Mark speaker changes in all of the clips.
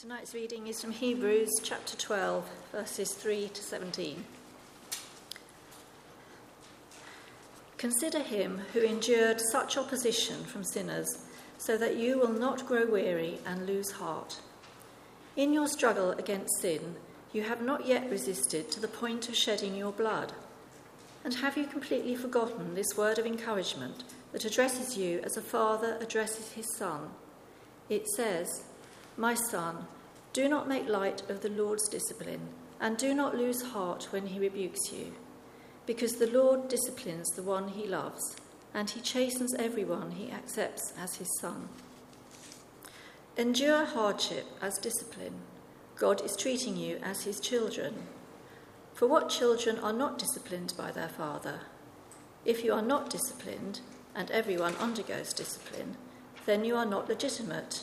Speaker 1: Tonight's reading is from Hebrews chapter 12, verses 3 to 17. Consider him who endured such opposition from sinners, so that you will not grow weary and lose heart. In your struggle against sin, you have not yet resisted to the point of shedding your blood. And have you completely forgotten this word of encouragement that addresses you as a father addresses his son? It says, My son, do not make light of the Lord's discipline, and do not lose heart when he rebukes you, because the Lord disciplines the one he loves, and he chastens everyone he accepts as his son. Endure hardship as discipline. God is treating you as his children. For what children are not disciplined by their father? If you are not disciplined, and everyone undergoes discipline, then you are not legitimate,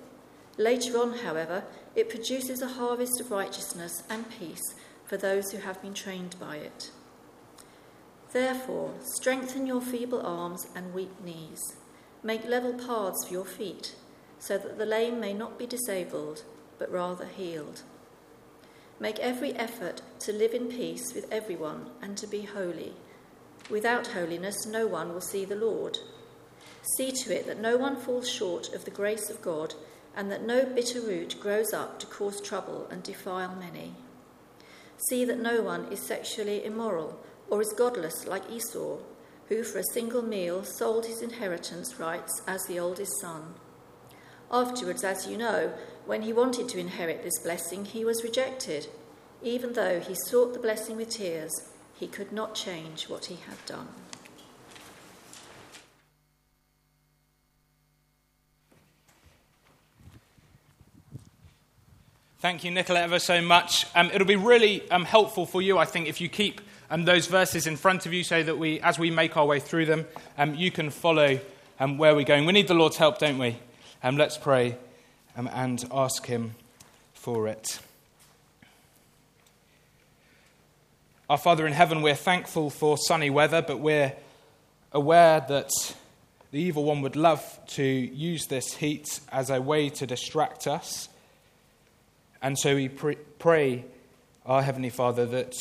Speaker 1: Later on, however, it produces a harvest of righteousness and peace for those who have been trained by it. Therefore, strengthen your feeble arms and weak knees. Make level paths for your feet, so that the lame may not be disabled, but rather healed. Make every effort to live in peace with everyone and to be holy. Without holiness, no one will see the Lord. See to it that no one falls short of the grace of God, and that no bitter root grows up to cause trouble and defile many. See that no one is sexually immoral or is godless like Esau, who for a single meal sold his inheritance rights as the oldest son. Afterwards, as you know, when he wanted to inherit this blessing, he was rejected. Even though he sought the blessing with tears, he could not change what he had done.
Speaker 2: Thank you, Nicola, ever so much. Um, it'll be really um, helpful for you, I think, if you keep um, those verses in front of you so that we, as we make our way through them, um, you can follow um, where we're going. We need the Lord's help, don't we? Um, let's pray and ask Him for it. Our Father in heaven, we're thankful for sunny weather, but we're aware that the evil one would love to use this heat as a way to distract us. And so we pray, our Heavenly Father, that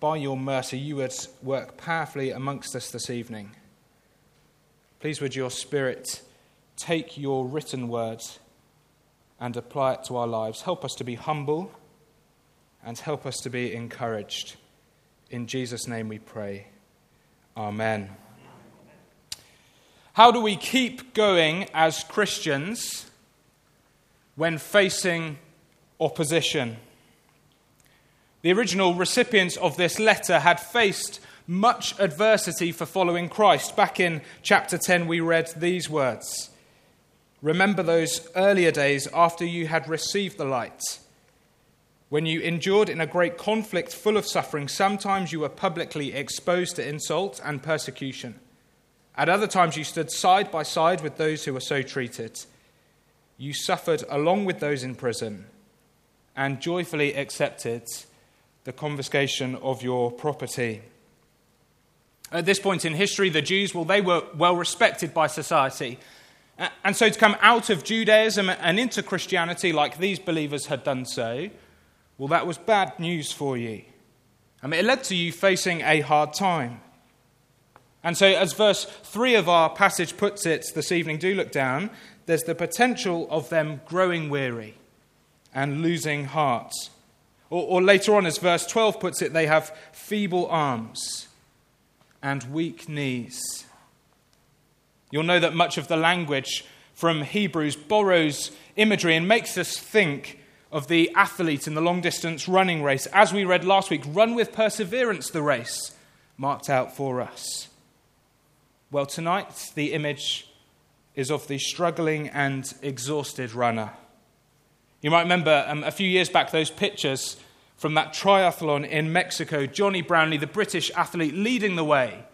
Speaker 2: by your mercy you would work powerfully amongst us this evening. Please, would your Spirit take your written words and apply it to our lives. Help us to be humble and help us to be encouraged. In Jesus' name we pray. Amen. How do we keep going as Christians when facing opposition. The original recipients of this letter had faced much adversity for following Christ. Back in chapter 10, we read these words Remember those earlier days after you had received the light, when you endured in a great conflict full of suffering. Sometimes you were publicly exposed to insult and persecution. At other times, you stood side by side with those who were so treated. You suffered along with those in prison and joyfully accepted the confiscation of your property. At this point in history, the Jews, well, they were well respected by society. And so to come out of Judaism and into Christianity like these believers had done so, well, that was bad news for you. I mean, it led to you facing a hard time. And so, as verse 3 of our passage puts it this evening, do look down, there's the potential of them growing weary and losing hearts. Or, or, later on, as verse 12 puts it, they have feeble arms and weak knees. You'll know that much of the language from Hebrews borrows imagery and makes us think of the athlete in the long distance running race. As we read last week, run with perseverance the race marked out for us. Well, tonight the image is of the struggling and exhausted runner. You might remember um, a few years back those pictures from that triathlon in Mexico, Jonny Brownlee, the British athlete, leading the way.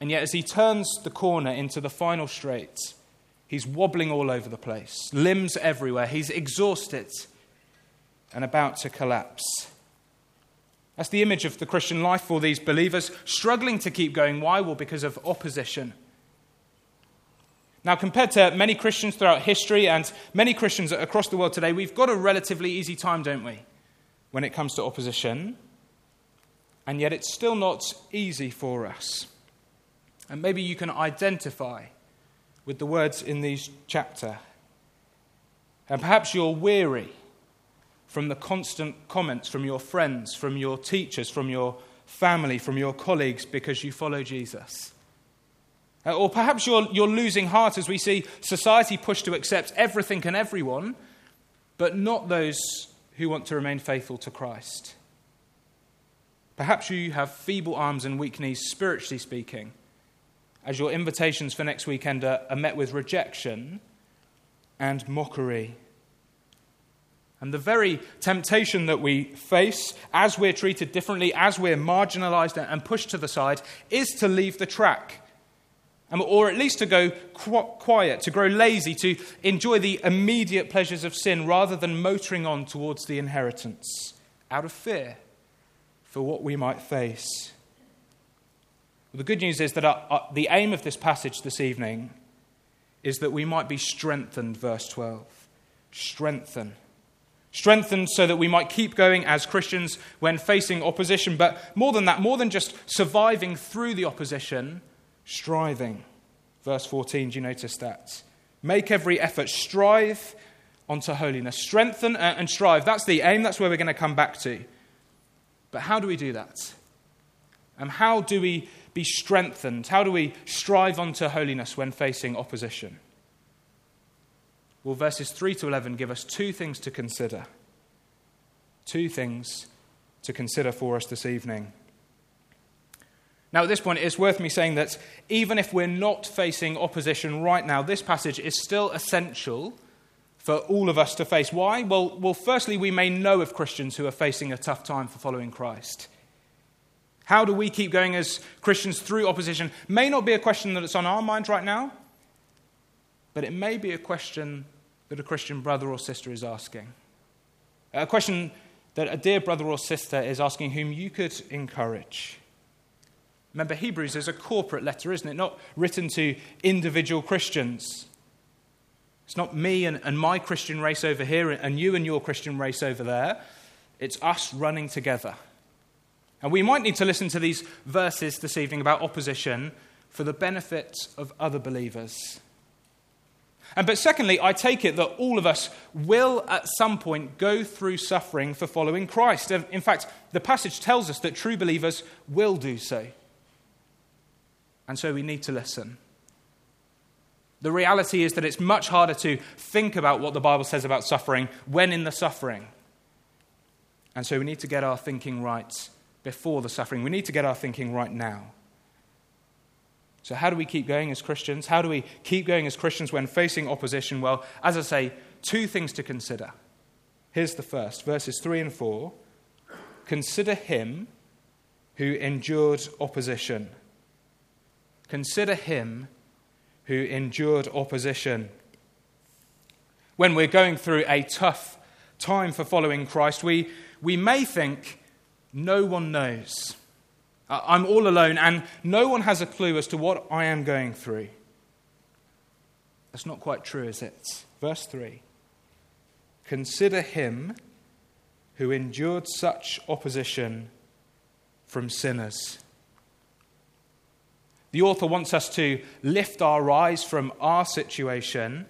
Speaker 2: And yet, as he turns the corner into the final straight, he's wobbling all over the place, limbs everywhere. He's exhausted and about to collapse. That's the image of the Christian life for these believers, struggling to keep going. Why? Well, because of opposition. Now, compared to many Christians throughout history and many Christians across the world today, we've got a relatively easy time, don't we, when it comes to opposition? And yet, it's still not easy for us. And maybe you can identify with the words in these chapter. And perhaps you're weary from the constant comments from your friends, from your teachers, from your family, from your colleagues because you follow Jesus. Uh, or perhaps you're, you're losing heart as we see society push to accept everything and everyone, but not those who want to remain faithful to Christ. Perhaps you have feeble arms and weak knees, spiritually speaking, as your invitations for next weekend are, are met with rejection and mockery. And the very temptation that we face as we're treated differently, as we're marginalized and pushed to the side, is to leave the track Um, or at least to go quiet, to grow lazy, to enjoy the immediate pleasures of sin rather than motoring on towards the inheritance out of fear for what we might face. Well, the good news is that our, our, the aim of this passage this evening is that we might be strengthened, verse 12. Strengthen. Strengthened so that we might keep going as Christians when facing opposition, but more than that, more than just surviving through the opposition striving. Verse 14, do you notice that? Make every effort, strive onto holiness. Strengthen uh, and strive. That's the aim, that's where we're going to come back to. But how do we do that? And how do we be strengthened? How do we strive onto holiness when facing opposition? Well, verses 3 to 11 give us two things to consider. Two things to consider for us this evening. Now, at this point, it's worth me saying that even if we're not facing opposition right now, this passage is still essential for all of us to face. Why? Well, well, firstly, we may know of Christians who are facing a tough time for following Christ. How do we keep going as Christians through opposition? May not be a question that it's on our mind right now, but it may be a question that a Christian brother or sister is asking. A question that a dear brother or sister is asking whom you could encourage. Remember, Hebrews is a corporate letter, isn't it? Not written to individual Christians. It's not me and, and my Christian race over here and you and your Christian race over there. It's us running together. And we might need to listen to these verses this evening about opposition for the benefit of other believers. And but secondly, I take it that all of us will at some point go through suffering for following Christ. In fact, the passage tells us that true believers will do so. And so we need to listen. The reality is that it's much harder to think about what the Bible says about suffering when in the suffering. And so we need to get our thinking right before the suffering. We need to get our thinking right now. So, how do we keep going as Christians? How do we keep going as Christians when facing opposition? Well, as I say, two things to consider. Here's the first verses 3 and 4. Consider him who endured opposition Consider him who endured opposition. When we're going through a tough time for following Christ, we, we may think no one knows. I'm all alone, and no one has a clue as to what I am going through. That's not quite true, is it? Verse 3 Consider him who endured such opposition from sinners the author wants us to lift our eyes from our situation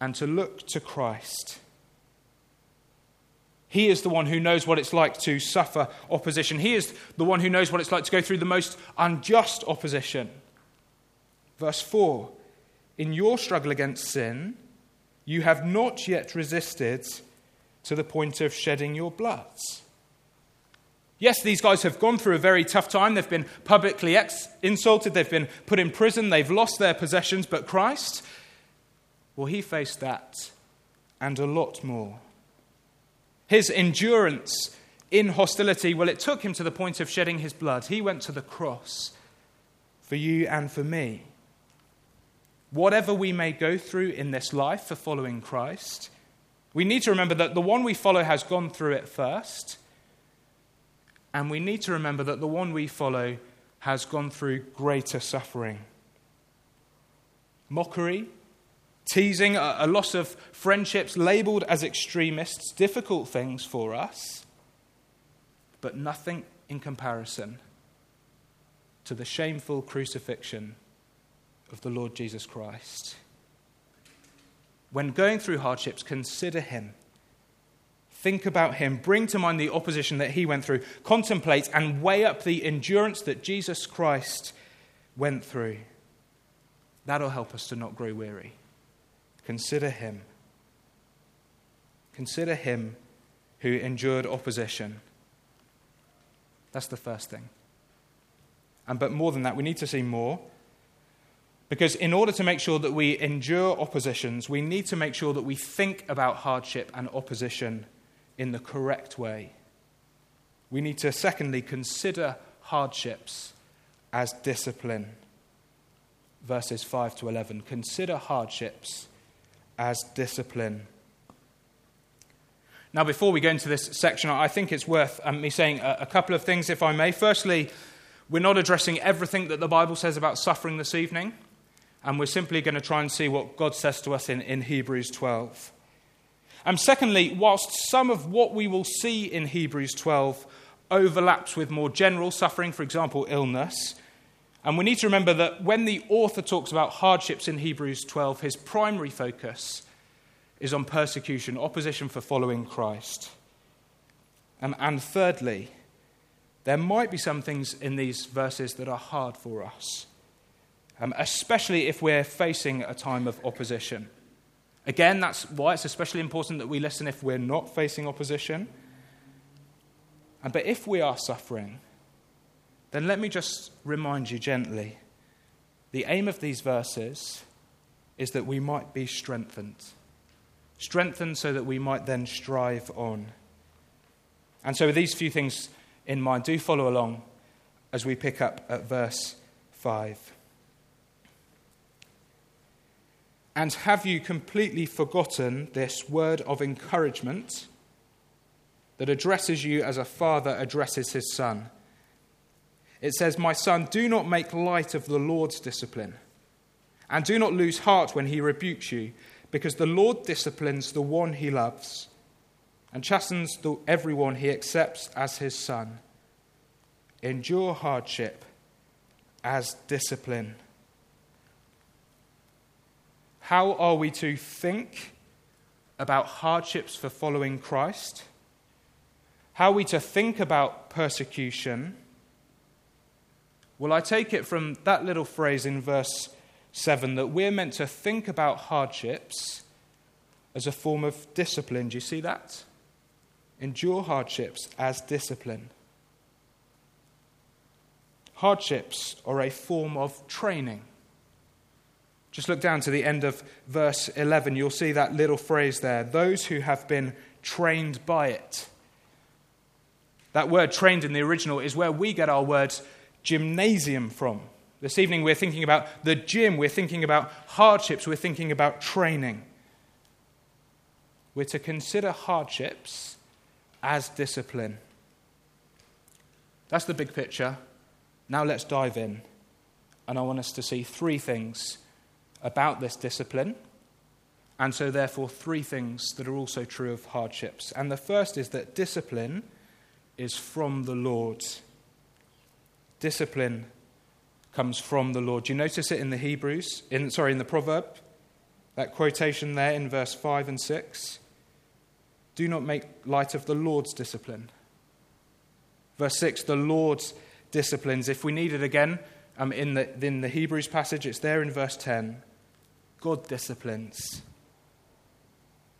Speaker 2: and to look to Christ. He is the one who knows what it's like to suffer opposition. He is the one who knows what it's like to go through the most unjust opposition. Verse 4 In your struggle against sin, you have not yet resisted to the point of shedding your blood. Yes, these guys have gone through a very tough time. They've been publicly ex- insulted, they've been put in prison, they've lost their possessions, but Christ, well, he faced that and a lot more. His endurance in hostility, well, it took him to the point of shedding his blood. He went to the cross for you and for me. Whatever we may go through in this life for following Christ, we need to remember that the one we follow has gone through it first. And we need to remember that the one we follow has gone through greater suffering. Mockery, teasing, a loss of friendships labeled as extremists, difficult things for us, but nothing in comparison to the shameful crucifixion of the Lord Jesus Christ. When going through hardships, consider him. Think about him. Bring to mind the opposition that he went through. Contemplate and weigh up the endurance that Jesus Christ went through. That'll help us to not grow weary. Consider him. Consider him who endured opposition. That's the first thing. And but more than that, we need to see more. Because in order to make sure that we endure oppositions, we need to make sure that we think about hardship and opposition in the correct way. We need to, secondly, consider hardships as discipline. Verses 5 to 11. Consider hardships as discipline. Now, before we go into this section, I think it's worth um, me saying a, a couple of things, if I may. Firstly, we're not addressing everything that the Bible says about suffering this evening and we're simply going to try and see what God says to us in, in Hebrews 12. And secondly, whilst some of what we will see in Hebrews 12 overlaps with more general suffering, for example, illness, and we need to remember that when the author talks about hardships in Hebrews 12, his primary focus is on persecution, opposition for following Christ. And, and thirdly, there might be some things in these verses that are hard for us um, especially if we're facing a time of opposition. Again, that's why it's especially important that we listen if we're not facing opposition. And, but if we are suffering, then let me just remind you gently the aim of these verses is that we might be strengthened. Strengthened so that we might then strive on. And so, with these few things in mind, do follow along as we pick up at verse 5. And have you completely forgotten this word of encouragement that addresses you as a father addresses his son? It says, My son, do not make light of the Lord's discipline, and do not lose heart when he rebukes you, because the Lord disciplines the one he loves, and chastens the, everyone he accepts as his son. Endure hardship as discipline. How are we to think about hardships for following Christ? How are we to think about persecution? Well, I take it from that little phrase in verse 7 that we're meant to think about hardships as a form of discipline. Do you see that? Endure hardships as discipline. Hardships are a form of training. Just look down to the end of verse 11. You'll see that little phrase there those who have been trained by it. That word trained in the original is where we get our word gymnasium from. This evening we're thinking about the gym, we're thinking about hardships, we're thinking about training. We're to consider hardships as discipline. That's the big picture. Now let's dive in. And I want us to see three things about this discipline. And so, therefore, three things that are also true of hardships. And the first is that discipline is from the Lord. Discipline comes from the Lord. Do you notice it in the Hebrews? In, sorry, in the proverb? That quotation there in verse 5 and 6. Do not make light of the Lord's discipline. Verse 6 the Lord's disciplines. If we need it again um, in, the, in the Hebrews passage, it's there in verse 10. God disciplines.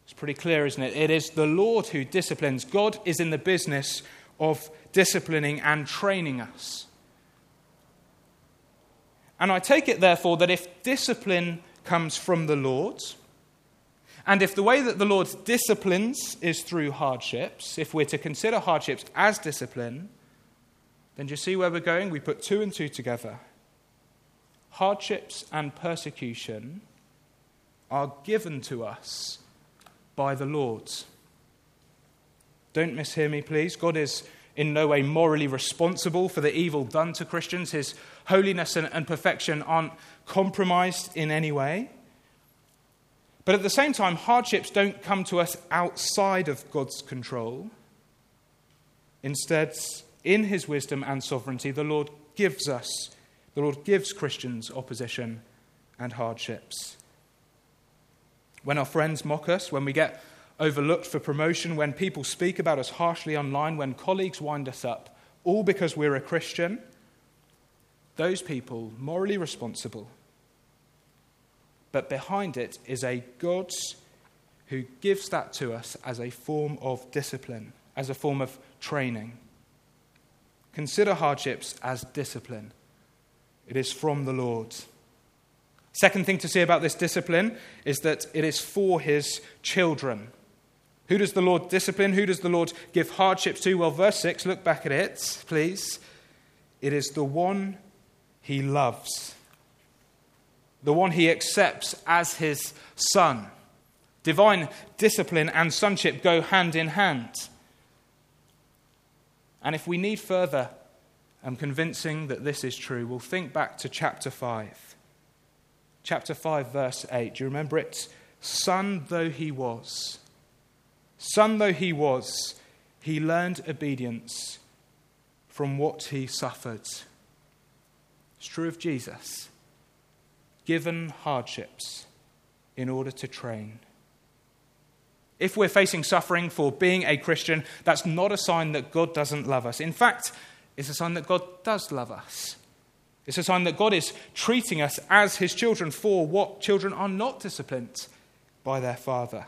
Speaker 2: It's pretty clear, isn't it? It is the Lord who disciplines. God is in the business of disciplining and training us. And I take it, therefore, that if discipline comes from the Lord, And if the way that the Lord disciplines is through hardships, if we're to consider hardships as discipline, then do you see where we're going? We put two and two together. Hardships and persecution are given to us by the Lord. Don't mishear me, please. God is in no way morally responsible for the evil done to Christians. His holiness and, and perfection aren't compromised in any way. But at the same time, hardships don't come to us outside of God's control. Instead, in his wisdom and sovereignty, the Lord gives us, the Lord gives Christians opposition and hardships. When our friends mock us, when we get overlooked for promotion, when people speak about us harshly online, when colleagues wind us up, all because we're a Christian, those people morally responsible but behind it is a God who gives that to us as a form of discipline, as a form of training. Consider hardships as discipline, it is from the Lord. Second thing to see about this discipline is that it is for his children. Who does the Lord discipline? Who does the Lord give hardships to? Well, verse 6, look back at it, please. It is the one he loves the one he accepts as his son. Divine discipline and sonship go hand in hand. And if we need further um, convincing that this is true, we'll think back to chapter 5. Chapter 5, verse 8. Do you remember it? Son though he was, son though he was, he learned obedience from what he suffered. It's true of Jesus given hardships in order to train. If we're facing suffering for being a Christian, that's not a sign that God doesn't love us. In fact, it's a sign that God does love us. It's a sign that God is treating us as his children for what children are not disciplined by their father.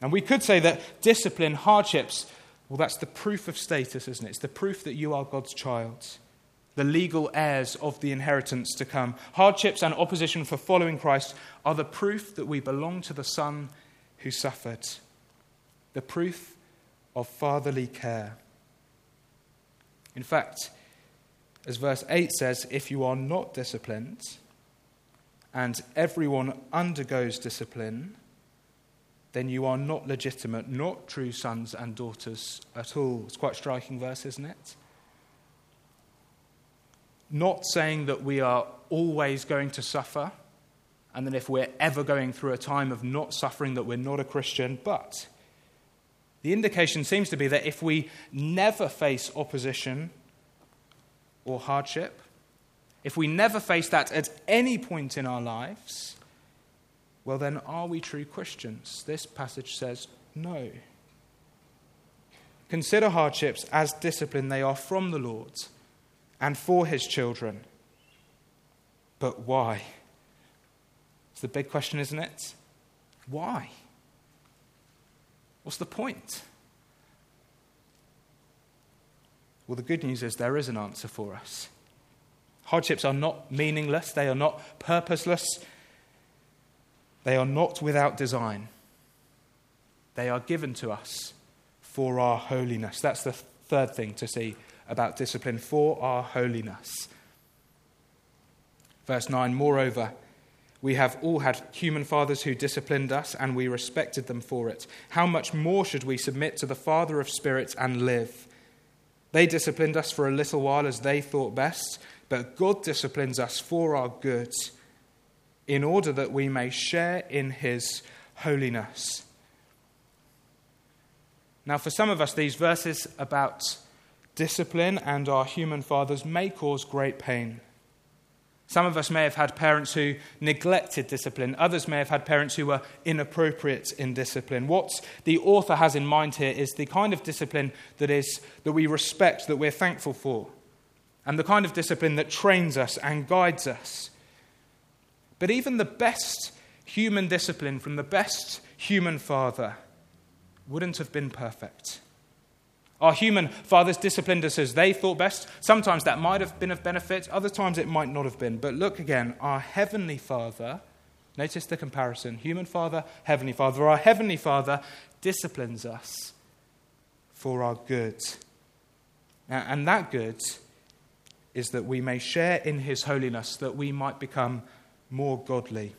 Speaker 2: And we could say that discipline, hardships, well, that's the proof of status, isn't it? It's the proof that you are God's child the legal heirs of the inheritance to come. Hardships and opposition for following Christ are the proof that we belong to the Son who suffered, the proof of fatherly care. In fact, as verse 8 says, if you are not disciplined, and everyone undergoes discipline, then you are not legitimate, not true sons and daughters at all. It's quite striking verse, isn't it? Not saying that we are always going to suffer, and that if we're ever going through a time of not suffering, that we're not a Christian, but the indication seems to be that if we never face opposition or hardship, if we never face that at any point in our lives, well, then are we true Christians? This passage says no. Consider hardships as discipline, they are from the Lord and for his children. But why? It's the big question, isn't it? Why? What's the point? Well, the good news is there is an answer for us. Hardships are not meaningless, they are not purposeless, they are not without design. They are given to us for our holiness. That's the third thing to see about discipline for our holiness. Verse 9 Moreover, we have all had human fathers who disciplined us, and we respected them for it. How much more should we submit to the Father of spirits and live? They disciplined us for a little while as they thought best, but God disciplines us for our good, in order that we may share in his holiness. Now, for some of us, these verses about discipline and our human fathers may cause great pain. Some of us may have had parents who neglected discipline. Others may have had parents who were inappropriate in discipline. What the author has in mind here is the kind of discipline that, is, that we respect, that we're thankful for, and the kind of discipline that trains us and guides us. But even the best human discipline from the best human father wouldn't have been perfect. Our human fathers disciplined us as they thought best. Sometimes that might have been of benefit, other times it might not have been. But look again, our heavenly Father Notice the comparison human father, heavenly father. Our heavenly father disciplines us for our good. And that good is that we may share in his holiness, that we might become more godly.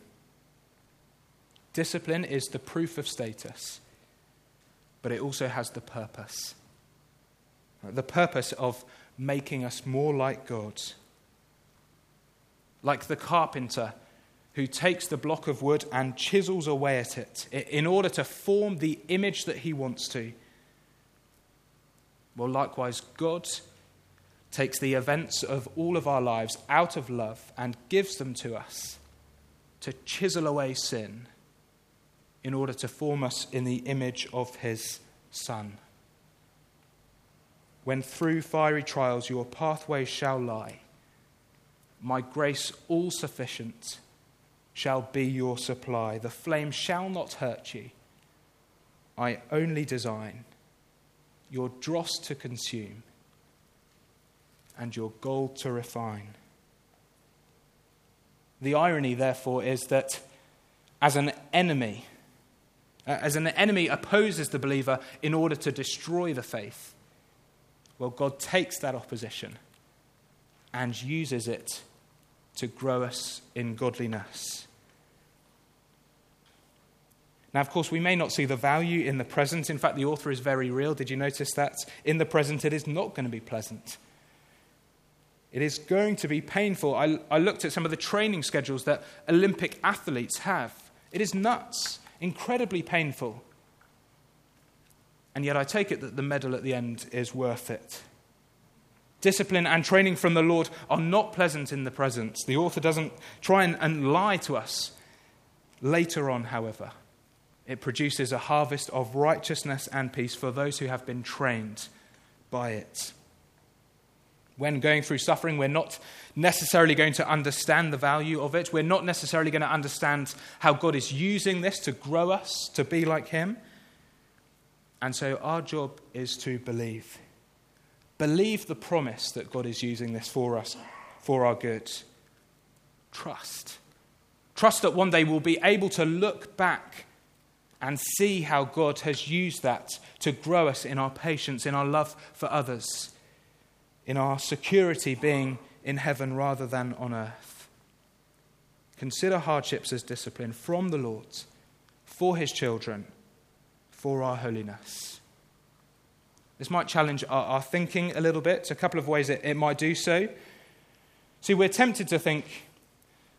Speaker 2: Discipline is the proof of status, but it also has the purpose the purpose of making us more like God. Like the carpenter who takes the block of wood and chisels away at it in order to form the image that he wants to. Well, likewise, God takes the events of all of our lives out of love and gives them to us to chisel away sin in order to form us in the image of his Son. When through fiery trials your pathway shall lie, my grace all sufficient shall be your supply. The flame shall not hurt you. I only design your dross to consume and your gold to refine. The irony, therefore, is that as an enemy, as an enemy opposes the believer in order to destroy the faith, well, God takes that opposition and uses it to grow us in godliness. Now, of course, we may not see the value in the present. In fact, the author is very real. Did you notice that? In the present, it is not going to be pleasant. It is going to be painful. I, I looked at some of the training schedules that Olympic athletes have. It is nuts, incredibly painful. And yet, I take it that the medal at the end is worth it. Discipline and training from the Lord are not pleasant in the present. The author doesn't try and, and lie to us. Later on, however, it produces a harvest of righteousness and peace for those who have been trained by it. When going through suffering, we're not necessarily going to understand the value of it. We're not necessarily going to understand how God is using this to grow us to be like Him. And so our job is to believe. Believe the promise that God is using this for us, for our good. Trust. Trust that one day we'll be able to look back and see how God has used that to grow us in our patience, in our love for others in our security being in heaven rather than on earth. Consider hardships as discipline from the Lord for his children, for our holiness. This might challenge our, our thinking a little bit. A couple of ways it, it might do so. See, we're tempted to think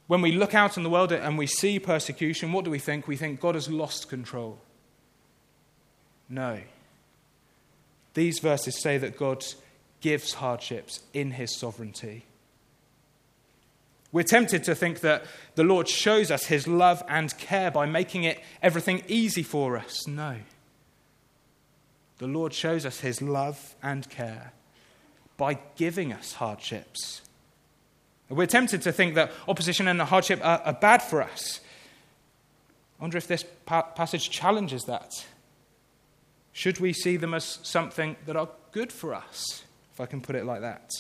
Speaker 2: when we look out in the world and we see persecution, what do we think? We think God has lost control. No. These verses say that God gives hardships in his sovereignty. We're tempted to think that the Lord shows us his love and care by making it everything easy for us. No. The Lord shows us his love and care by giving us hardships. We're tempted to think that opposition and hardship are, are bad for us. I wonder if this pa- passage challenges that. Should we see them as something that are good for us? if I can put it like that.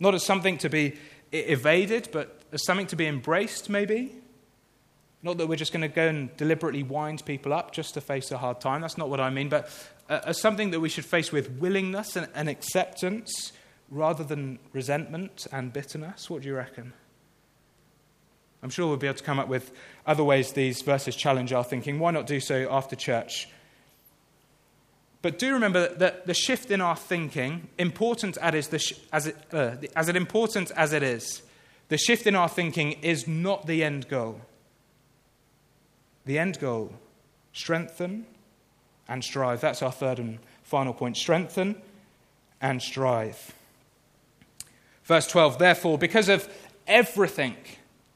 Speaker 2: Not as something to be evaded, but as something to be embraced, maybe. Not that we're just going to go and deliberately wind people up just to face a hard time. That's not what I mean. But uh, as something that we should face with willingness and, and acceptance rather than resentment and bitterness. What do you reckon? I'm sure we'll be able to come up with other ways these verses challenge our thinking. Why not do so after church? But do remember that the shift in our thinking, important as, as, it, uh, as important as it is, the shift in our thinking is not the end goal. The end goal, strengthen and strive. That's our third and final point. Strengthen and strive. Verse 12, therefore, because of everything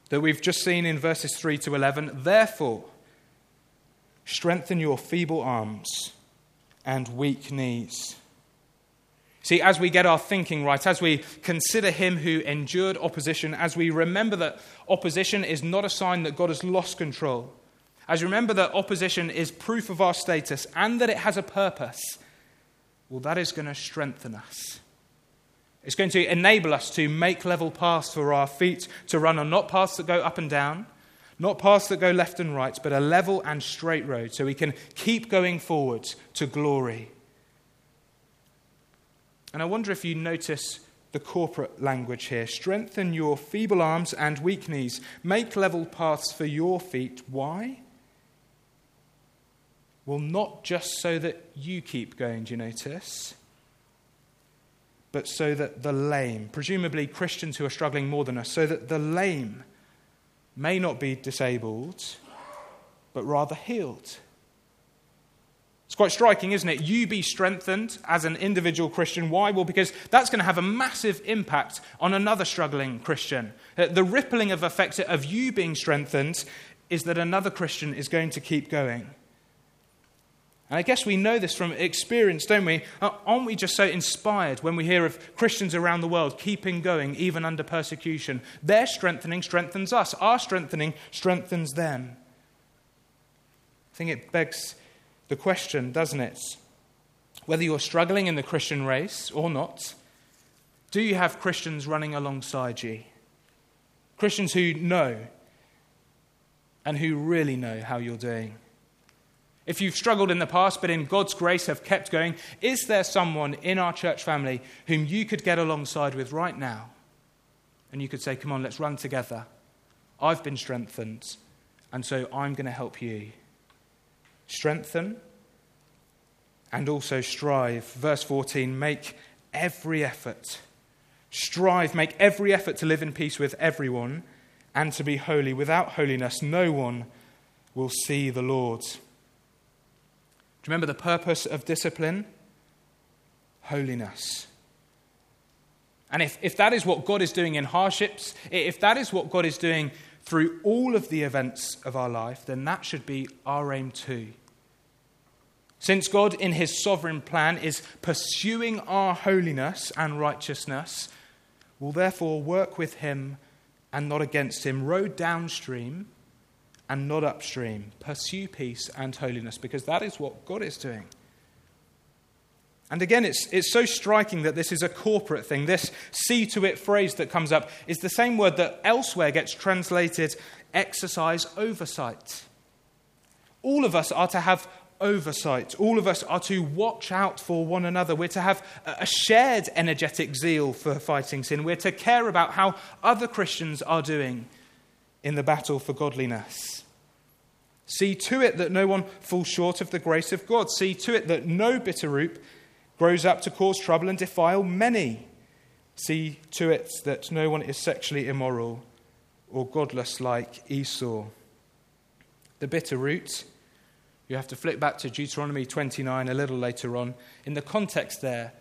Speaker 2: that we've just seen in verses 3 to 11, therefore, strengthen your feeble arms and weak knees. See, as we get our thinking right, as we consider him who endured opposition, as we remember that opposition is not a sign that God has lost control, as remember that opposition is proof of our status and that it has a purpose, well, that is going to strengthen us. It's going to enable us to make level paths for our feet to run on, not paths that go up and down, not paths that go left and right, but a level and straight road so we can keep going forward to glory. And I wonder if you notice the corporate language here. Strengthen your feeble arms and weak knees. Make level paths for your feet. Why? Well, not just so that you keep going, do you notice? But so that the lame, presumably Christians who are struggling more than us, so that the lame may not be disabled, but rather healed. It's quite striking, isn't it? You be strengthened as an individual Christian. Why? Well, because that's going to have a massive impact on another struggling Christian. Uh, the rippling of effect of you being strengthened is that another Christian is going to keep going. And I guess we know this from experience, don't we? Uh, aren't we just so inspired when we hear of Christians around the world keeping going even under persecution? Their strengthening strengthens us, our strengthening strengthens them. I think it begs the question, doesn't it? Whether you're struggling in the Christian race or not, do you have Christians running alongside you? Christians who know and who really know how you're doing. If you've struggled in the past, but in God's grace have kept going, is there someone in our church family whom you could get alongside with right now? And you could say, Come on, let's run together. I've been strengthened, and so I'm going to help you. Strengthen and also strive. Verse 14 make every effort. Strive, make every effort to live in peace with everyone and to be holy. Without holiness, no one will see the Lord. Do you remember the purpose of discipline? Holiness. And if, if that is what God is doing in hardships, if that is what God is doing through all of the events of our life, then that should be our aim too. Since God, in his sovereign plan, is pursuing our holiness and righteousness, we'll therefore work with him and not against him, row downstream and not upstream. Pursue peace and holiness because that is what God is doing. And again, it's, it's so striking that this is a corporate thing. This see to it phrase that comes up is the same word that elsewhere gets translated exercise oversight. All of us are to have oversight. All of us are to watch out for one another. We're to have a shared energetic zeal for fighting sin. We're to care about how other Christians are doing in the battle for godliness. See to it that no one falls short of the grace of God. See to it that no bitter root grows up to cause trouble and defile many. See to it that no one is sexually immoral or godless like Esau. The bitter root, you have to flip back to Deuteronomy 29 a little later on. In the context there,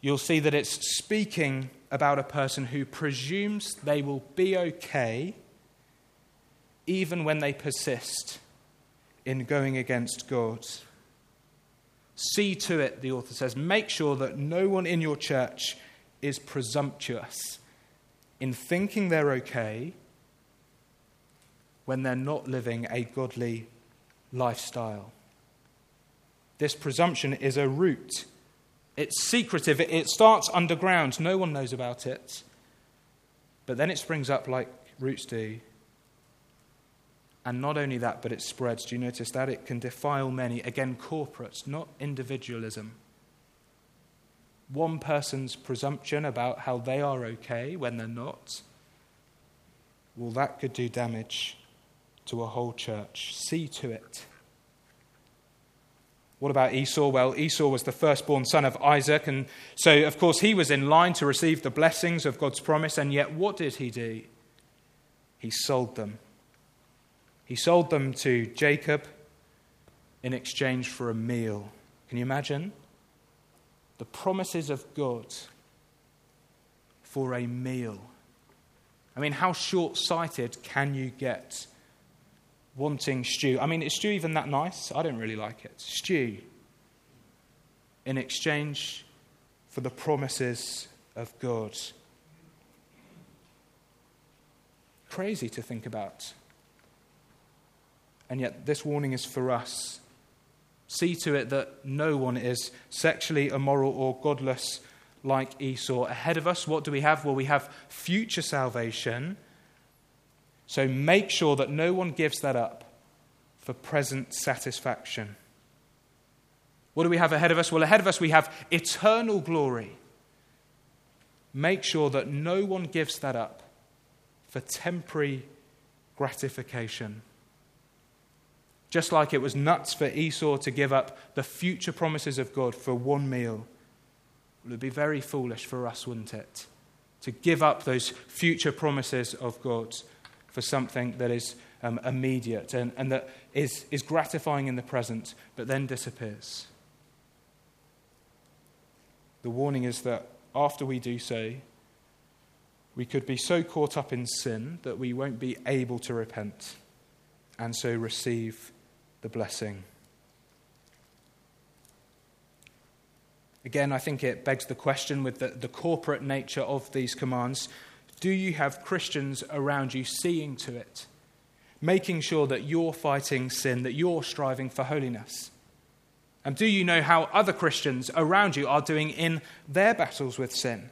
Speaker 2: you'll see that it's speaking about a person who presumes they will be okay even when they persist in going against God. See to it, the author says, make sure that no one in your church is presumptuous in thinking they're okay when they're not living a godly lifestyle. This presumption is a root. It's secretive. It starts underground. No one knows about it. But then it springs up like roots do and not only that, but it spreads. Do you notice that? It can defile many. Again, corporates, not individualism. One person's presumption about how they are okay when they're not, well, that could do damage to a whole church. See to it. What about Esau? Well, Esau was the firstborn son of Isaac, and so, of course, he was in line to receive the blessings of God's promise, and yet what did he do? He sold them he sold them to Jacob in exchange for a meal. Can you imagine? The promises of God for a meal. I mean, how short sighted can you get wanting stew? I mean, is stew even that nice? I don't really like it. Stew in exchange for the promises of God. Crazy to think about. And yet, this warning is for us. See to it that no one is sexually immoral or godless like Esau ahead of us. What do we have? Well, we have future salvation. So make sure that no one gives that up for present satisfaction. What do we have ahead of us? Well, ahead of us we have eternal glory. Make sure that no one gives that up for temporary gratification. Just like it was nuts for Esau to give up the future promises of God for one meal, it would be very foolish for us, wouldn't it? To give up those future promises of God for something that is um, immediate and, and that is, is gratifying in the present, but then disappears. The warning is that after we do so, we could be so caught up in sin that we won't be able to repent and so receive the blessing. Again, I think it begs the question with the, the corporate nature of these commands do you have Christians around you seeing to it? Making sure that you're fighting sin, that you're striving for holiness? And do you know how other Christians around you are doing in their battles with sin?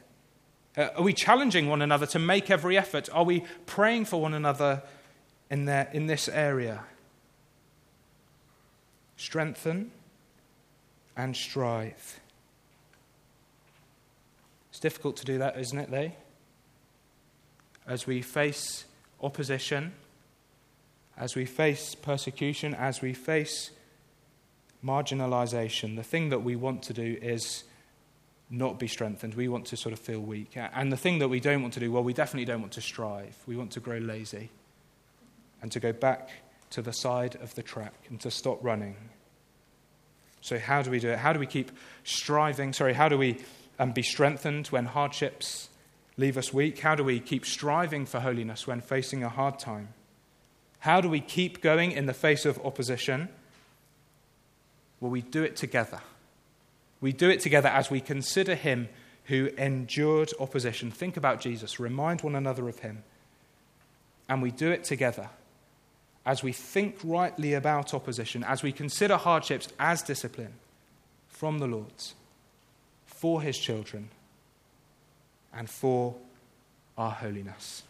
Speaker 2: Uh, are we challenging one another to make every effort? Are we praying for one another in, their, in this area? Strengthen and strive. It's difficult to do that, isn't it, though? As we face opposition, as we face persecution, as we face marginalization, the thing that we want to do is not be strengthened. We want to sort of feel weak. And the thing that we don't want to do, well, we definitely don't want to strive. We want to grow lazy and to go back to the side of the track and to stop running. So, how do we do it? How do we keep striving? Sorry, how do we um, be strengthened when hardships leave us weak? How do we keep striving for holiness when facing a hard time? How do we keep going in the face of opposition? Well, we do it together. We do it together as we consider him who endured opposition. Think about Jesus, remind one another of him. And we do it together as we think rightly about opposition, as we consider hardships as discipline from the Lord's for his children and for our holiness.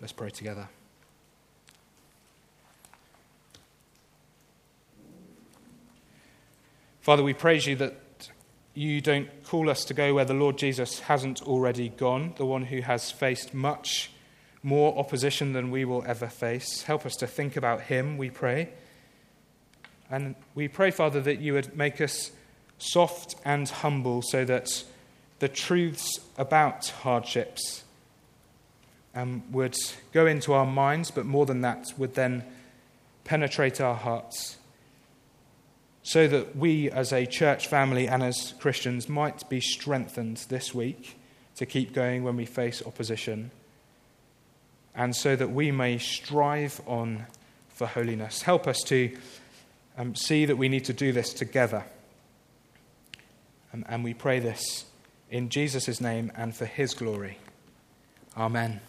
Speaker 2: Let's pray together. Father, we praise you that you don't call us to go where the Lord Jesus hasn't already gone, the one who has faced much more opposition than we will ever face. Help us to think about him, we pray. And we pray, Father, that you would make us soft and humble so that the truths about hardships um, would go into our minds, but more than that, would then penetrate our hearts so that we as a church family and as Christians might be strengthened this week to keep going when we face opposition, and so that we may strive on for holiness. Help us to um, see that we need to do this together. Um, and we pray this in Jesus' name and for his glory. Amen.